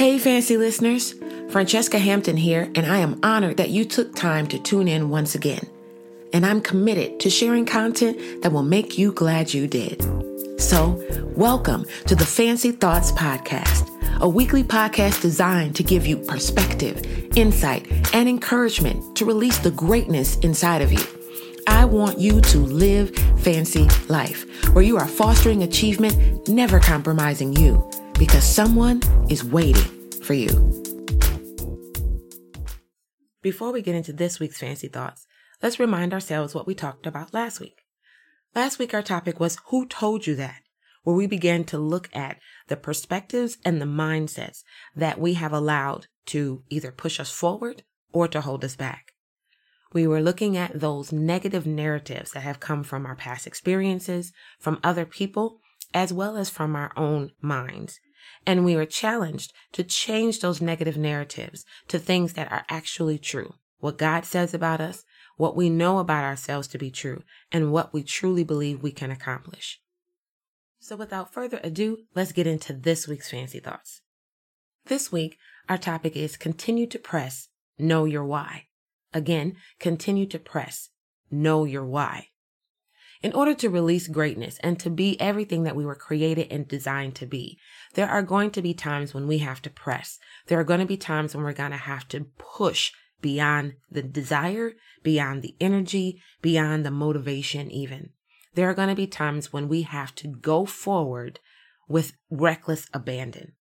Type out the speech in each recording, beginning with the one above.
Hey, fancy listeners. Francesca Hampton here, and I am honored that you took time to tune in once again. And I'm committed to sharing content that will make you glad you did. So, welcome to the Fancy Thoughts Podcast, a weekly podcast designed to give you perspective, insight, and encouragement to release the greatness inside of you. I want you to live fancy life, where you are fostering achievement, never compromising you, because someone is waiting for you. Before we get into this week's fancy thoughts, let's remind ourselves what we talked about last week. Last week, our topic was Who Told You That? where we began to look at the perspectives and the mindsets that we have allowed to either push us forward or to hold us back. We were looking at those negative narratives that have come from our past experiences, from other people, as well as from our own minds. And we were challenged to change those negative narratives to things that are actually true. What God says about us, what we know about ourselves to be true, and what we truly believe we can accomplish. So without further ado, let's get into this week's fancy thoughts. This week, our topic is continue to press, know your why. Again, continue to press. Know your why. In order to release greatness and to be everything that we were created and designed to be, there are going to be times when we have to press. There are going to be times when we're going to have to push beyond the desire, beyond the energy, beyond the motivation, even. There are going to be times when we have to go forward with reckless abandon.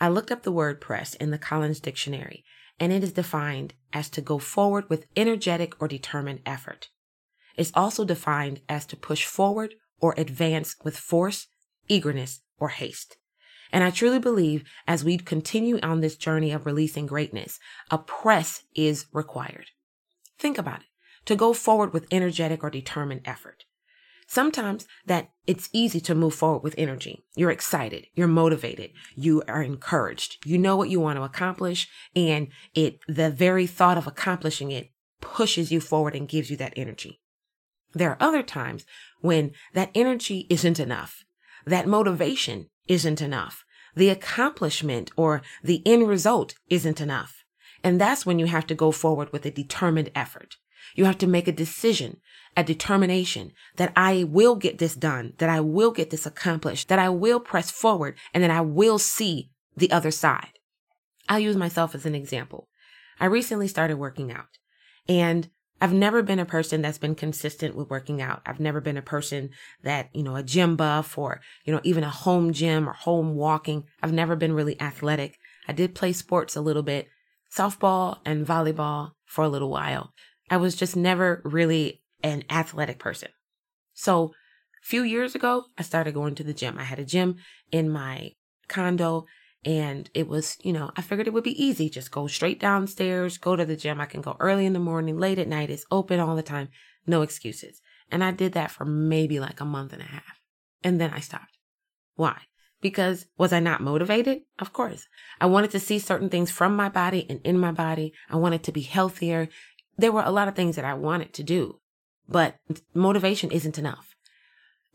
I looked up the word press in the Collins Dictionary, and it is defined as to go forward with energetic or determined effort. It's also defined as to push forward or advance with force, eagerness, or haste. And I truly believe as we continue on this journey of releasing greatness, a press is required. Think about it. To go forward with energetic or determined effort. Sometimes that it's easy to move forward with energy. You're excited. You're motivated. You are encouraged. You know what you want to accomplish and it, the very thought of accomplishing it pushes you forward and gives you that energy. There are other times when that energy isn't enough. That motivation isn't enough. The accomplishment or the end result isn't enough. And that's when you have to go forward with a determined effort. You have to make a decision, a determination that I will get this done, that I will get this accomplished, that I will press forward, and that I will see the other side. I'll use myself as an example. I recently started working out and I've never been a person that's been consistent with working out. I've never been a person that, you know, a gym buff or, you know, even a home gym or home walking. I've never been really athletic. I did play sports a little bit, softball and volleyball for a little while. I was just never really an athletic person. So a few years ago, I started going to the gym. I had a gym in my condo and it was, you know, I figured it would be easy. Just go straight downstairs, go to the gym. I can go early in the morning, late at night. It's open all the time. No excuses. And I did that for maybe like a month and a half. And then I stopped. Why? Because was I not motivated? Of course. I wanted to see certain things from my body and in my body. I wanted to be healthier there were a lot of things that I wanted to do, but motivation isn't enough.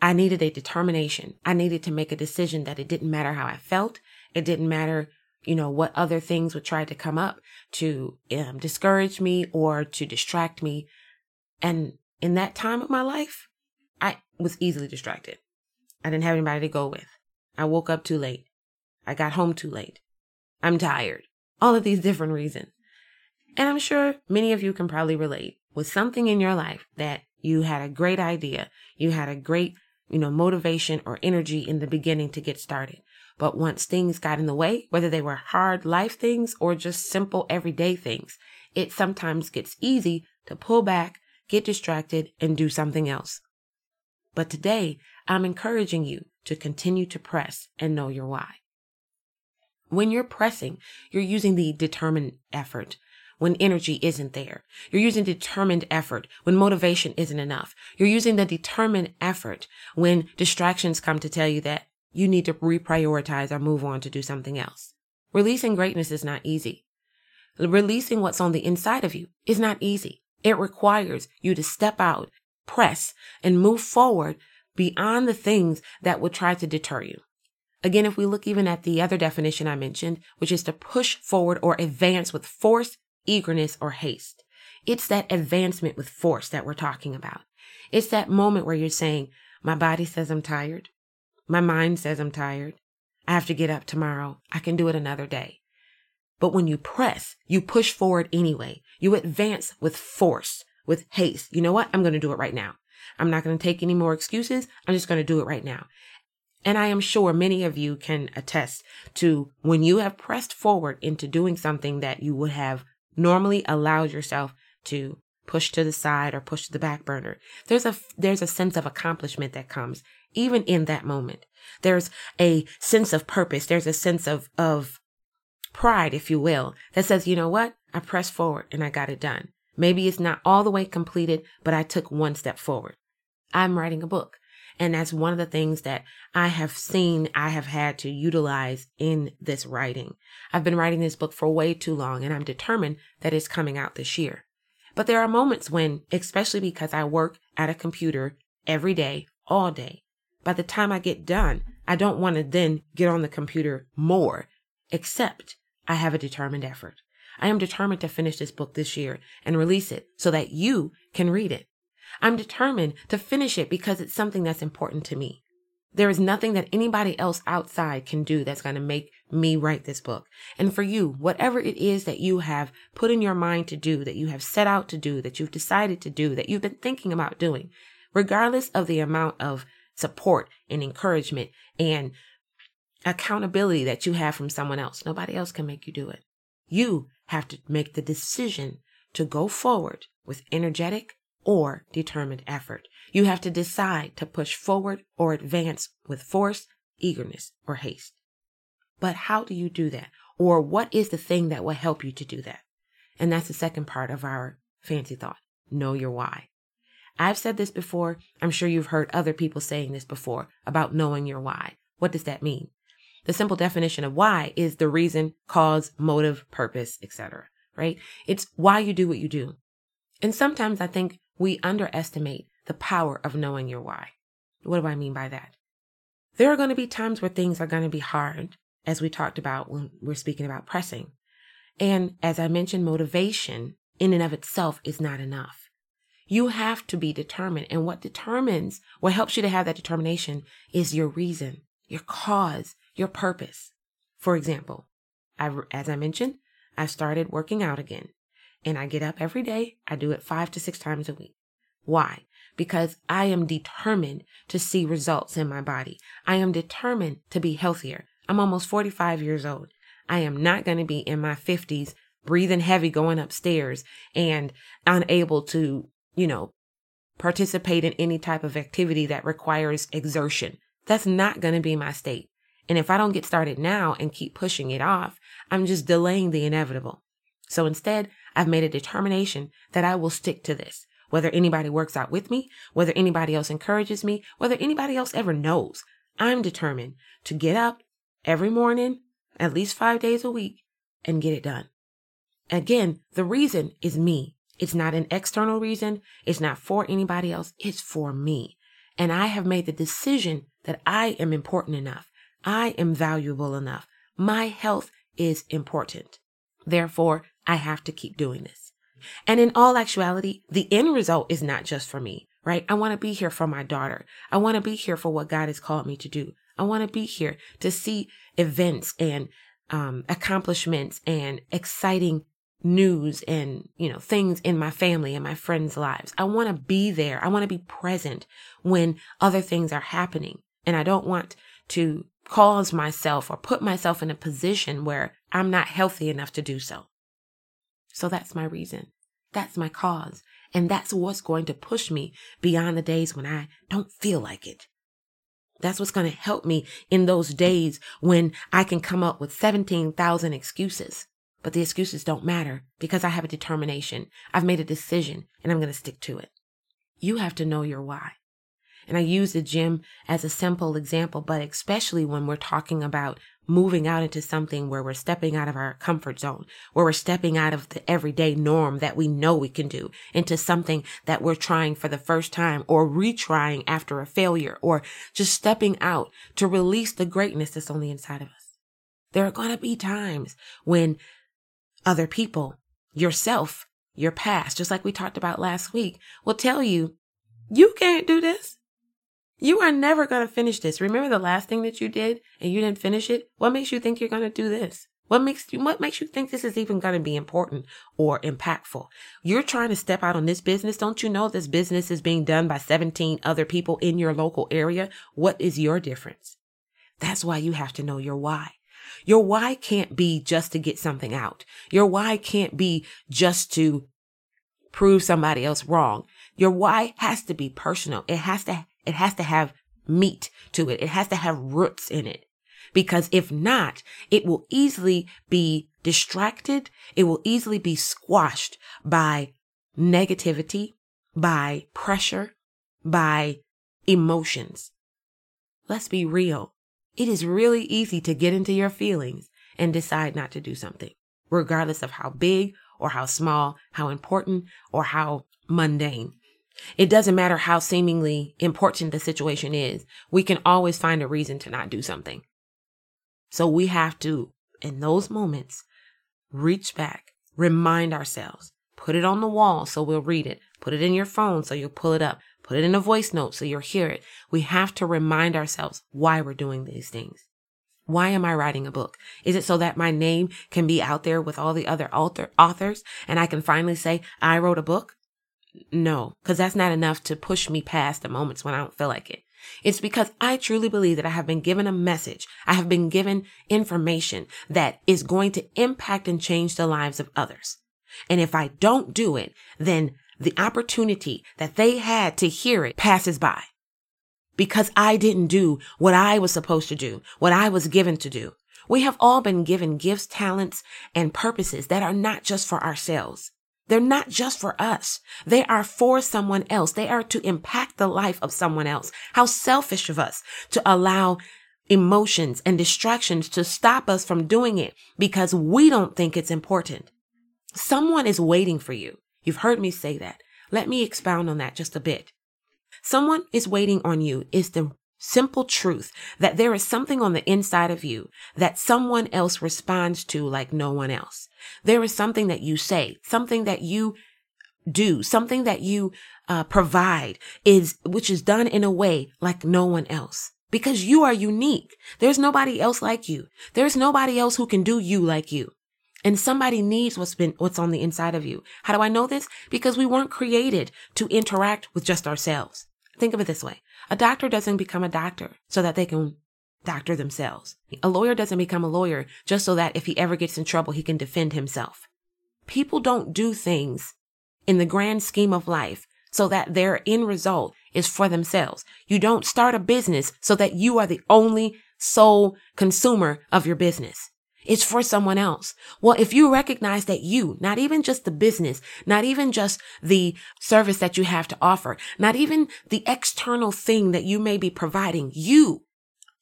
I needed a determination. I needed to make a decision that it didn't matter how I felt. It didn't matter, you know, what other things would try to come up to um, discourage me or to distract me. And in that time of my life, I was easily distracted. I didn't have anybody to go with. I woke up too late. I got home too late. I'm tired. All of these different reasons. And I'm sure many of you can probably relate with something in your life that you had a great idea, you had a great, you know, motivation or energy in the beginning to get started. But once things got in the way, whether they were hard life things or just simple everyday things, it sometimes gets easy to pull back, get distracted, and do something else. But today, I'm encouraging you to continue to press and know your why. When you're pressing, you're using the determined effort when energy isn't there. You're using determined effort when motivation isn't enough. You're using the determined effort when distractions come to tell you that you need to reprioritize or move on to do something else. Releasing greatness is not easy. Releasing what's on the inside of you is not easy. It requires you to step out, press, and move forward beyond the things that would try to deter you. Again, if we look even at the other definition I mentioned, which is to push forward or advance with force, eagerness, or haste. It's that advancement with force that we're talking about. It's that moment where you're saying, my body says I'm tired. My mind says I'm tired. I have to get up tomorrow. I can do it another day. But when you press, you push forward anyway. You advance with force, with haste. You know what? I'm going to do it right now. I'm not going to take any more excuses. I'm just going to do it right now. And I am sure many of you can attest to when you have pressed forward into doing something that you would have normally allowed yourself to push to the side or push to the back burner. There's a, there's a sense of accomplishment that comes even in that moment. There's a sense of purpose. There's a sense of, of pride, if you will, that says, you know what? I pressed forward and I got it done. Maybe it's not all the way completed, but I took one step forward. I'm writing a book. And that's one of the things that I have seen I have had to utilize in this writing. I've been writing this book for way too long and I'm determined that it's coming out this year. But there are moments when, especially because I work at a computer every day, all day, by the time I get done, I don't want to then get on the computer more, except I have a determined effort. I am determined to finish this book this year and release it so that you can read it. I'm determined to finish it because it's something that's important to me. There is nothing that anybody else outside can do that's going to make me write this book. And for you, whatever it is that you have put in your mind to do, that you have set out to do, that you've decided to do, that you've been thinking about doing, regardless of the amount of support and encouragement and accountability that you have from someone else, nobody else can make you do it. You have to make the decision to go forward with energetic, or determined effort. You have to decide to push forward or advance with force, eagerness, or haste. But how do you do that? Or what is the thing that will help you to do that? And that's the second part of our fancy thought. Know your why. I've said this before. I'm sure you've heard other people saying this before about knowing your why. What does that mean? The simple definition of why is the reason, cause, motive, purpose, etc. Right? It's why you do what you do. And sometimes I think we underestimate the power of knowing your why. What do I mean by that? There are going to be times where things are going to be hard, as we talked about when we're speaking about pressing. And as I mentioned, motivation in and of itself is not enough. You have to be determined. And what determines, what helps you to have that determination is your reason, your cause, your purpose. For example, I, as I mentioned, I started working out again and I get up every day. I do it five to six times a week. Why? Because I am determined to see results in my body. I am determined to be healthier. I'm almost 45 years old. I am not going to be in my 50s breathing heavy going upstairs and unable to, you know, participate in any type of activity that requires exertion. That's not going to be my state. And if I don't get started now and keep pushing it off, I'm just delaying the inevitable. So instead, I've made a determination that I will stick to this. Whether anybody works out with me, whether anybody else encourages me, whether anybody else ever knows, I'm determined to get up every morning, at least five days a week, and get it done. Again, the reason is me. It's not an external reason. It's not for anybody else. It's for me. And I have made the decision that I am important enough. I am valuable enough. My health is important. Therefore, I have to keep doing this. And in all actuality, the end result is not just for me, right? I want to be here for my daughter. I want to be here for what God has called me to do. I want to be here to see events and um, accomplishments and exciting news and, you know, things in my family and my friends' lives. I want to be there. I want to be present when other things are happening. And I don't want to cause myself or put myself in a position where I'm not healthy enough to do so. So that's my reason. That's my cause. And that's what's going to push me beyond the days when I don't feel like it. That's what's going to help me in those days when I can come up with 17,000 excuses. But the excuses don't matter because I have a determination. I've made a decision and I'm going to stick to it. You have to know your why. And I use the gym as a simple example, but especially when we're talking about moving out into something where we're stepping out of our comfort zone, where we're stepping out of the everyday norm that we know we can do into something that we're trying for the first time or retrying after a failure or just stepping out to release the greatness that's on the inside of us. There are going to be times when other people, yourself, your past, just like we talked about last week, will tell you, you can't do this. You are never going to finish this. Remember the last thing that you did and you didn't finish it? What makes you think you're going to do this? What makes you, what makes you think this is even going to be important or impactful? You're trying to step out on this business. Don't you know this business is being done by 17 other people in your local area? What is your difference? That's why you have to know your why. Your why can't be just to get something out. Your why can't be just to prove somebody else wrong. Your why has to be personal. It has to it has to have meat to it. It has to have roots in it. Because if not, it will easily be distracted. It will easily be squashed by negativity, by pressure, by emotions. Let's be real. It is really easy to get into your feelings and decide not to do something, regardless of how big or how small, how important or how mundane. It doesn't matter how seemingly important the situation is. We can always find a reason to not do something. So we have to, in those moments, reach back, remind ourselves, put it on the wall so we'll read it, put it in your phone so you'll pull it up, put it in a voice note so you'll hear it. We have to remind ourselves why we're doing these things. Why am I writing a book? Is it so that my name can be out there with all the other author, authors and I can finally say, I wrote a book? No, because that's not enough to push me past the moments when I don't feel like it. It's because I truly believe that I have been given a message. I have been given information that is going to impact and change the lives of others. And if I don't do it, then the opportunity that they had to hear it passes by because I didn't do what I was supposed to do, what I was given to do. We have all been given gifts, talents, and purposes that are not just for ourselves. They're not just for us. They are for someone else. They are to impact the life of someone else. How selfish of us to allow emotions and distractions to stop us from doing it because we don't think it's important. Someone is waiting for you. You've heard me say that. Let me expound on that just a bit. Someone is waiting on you is the simple truth that there is something on the inside of you that someone else responds to like no one else. There is something that you say, something that you do, something that you uh, provide is, which is done in a way like no one else. Because you are unique. There's nobody else like you. There's nobody else who can do you like you. And somebody needs what's been, what's on the inside of you. How do I know this? Because we weren't created to interact with just ourselves. Think of it this way. A doctor doesn't become a doctor so that they can doctor themselves. A lawyer doesn't become a lawyer just so that if he ever gets in trouble, he can defend himself. People don't do things in the grand scheme of life so that their end result is for themselves. You don't start a business so that you are the only sole consumer of your business. It's for someone else. Well, if you recognize that you, not even just the business, not even just the service that you have to offer, not even the external thing that you may be providing, you,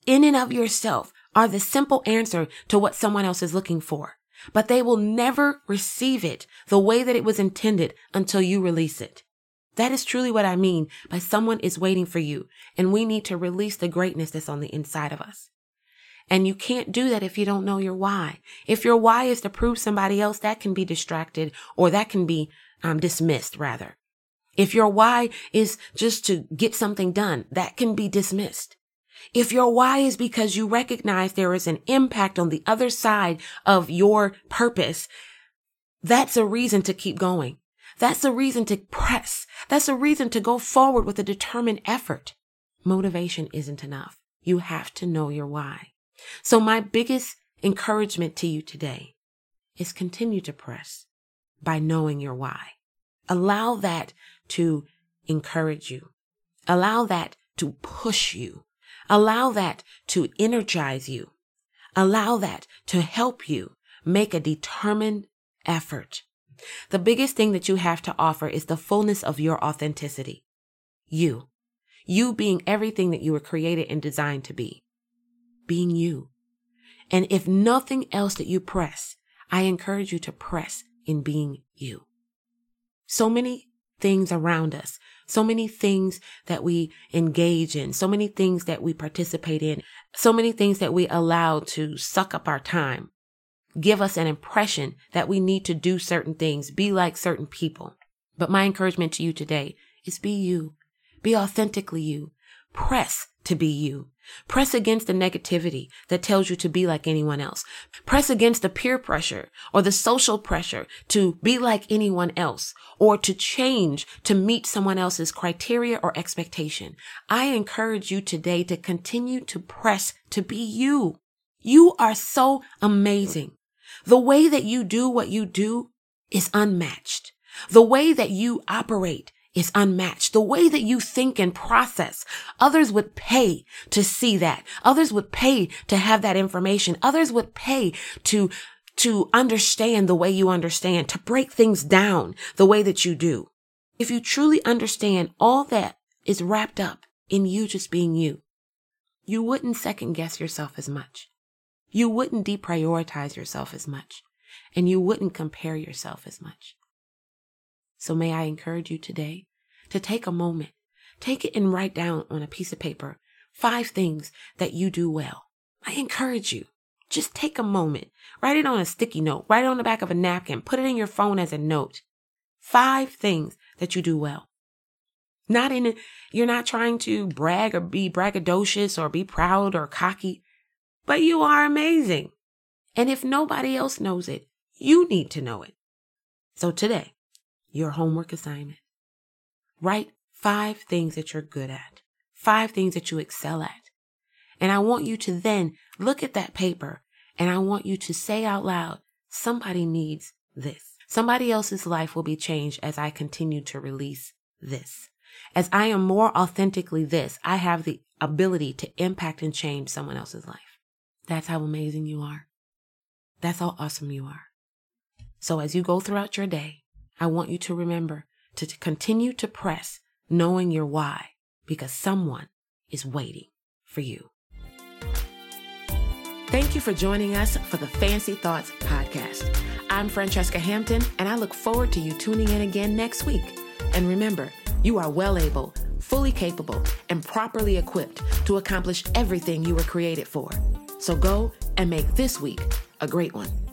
in and of yourself, are the simple answer to what someone else is looking for. But they will never receive it the way that it was intended until you release it. That is truly what I mean by someone is waiting for you, and we need to release the greatness that's on the inside of us. And you can't do that if you don't know your why. If your why is to prove somebody else, that can be distracted or that can be um, dismissed rather. If your why is just to get something done, that can be dismissed. If your why is because you recognize there is an impact on the other side of your purpose, that's a reason to keep going. That's a reason to press. That's a reason to go forward with a determined effort. Motivation isn't enough. You have to know your why. So my biggest encouragement to you today is continue to press by knowing your why. Allow that to encourage you. Allow that to push you. Allow that to energize you. Allow that to help you make a determined effort. The biggest thing that you have to offer is the fullness of your authenticity. You. You being everything that you were created and designed to be being you. And if nothing else that you press, I encourage you to press in being you. So many things around us, so many things that we engage in, so many things that we participate in, so many things that we allow to suck up our time, give us an impression that we need to do certain things, be like certain people. But my encouragement to you today is be you. Be authentically you. Press to be you. Press against the negativity that tells you to be like anyone else. Press against the peer pressure or the social pressure to be like anyone else or to change to meet someone else's criteria or expectation. I encourage you today to continue to press to be you. You are so amazing. The way that you do what you do is unmatched. The way that you operate is unmatched. The way that you think and process, others would pay to see that. Others would pay to have that information. Others would pay to, to understand the way you understand, to break things down the way that you do. If you truly understand all that is wrapped up in you just being you, you wouldn't second guess yourself as much. You wouldn't deprioritize yourself as much and you wouldn't compare yourself as much. So may I encourage you today to take a moment, take it and write down on a piece of paper five things that you do well. I encourage you. Just take a moment, write it on a sticky note, write it on the back of a napkin, put it in your phone as a note. Five things that you do well. Not in, you're not trying to brag or be braggadocious or be proud or cocky, but you are amazing. And if nobody else knows it, you need to know it. So today, your homework assignment. Write five things that you're good at, five things that you excel at. And I want you to then look at that paper and I want you to say out loud, somebody needs this. Somebody else's life will be changed as I continue to release this. As I am more authentically this, I have the ability to impact and change someone else's life. That's how amazing you are. That's how awesome you are. So as you go throughout your day, I want you to remember to continue to press, knowing your why, because someone is waiting for you. Thank you for joining us for the Fancy Thoughts podcast. I'm Francesca Hampton, and I look forward to you tuning in again next week. And remember, you are well able, fully capable, and properly equipped to accomplish everything you were created for. So go and make this week a great one.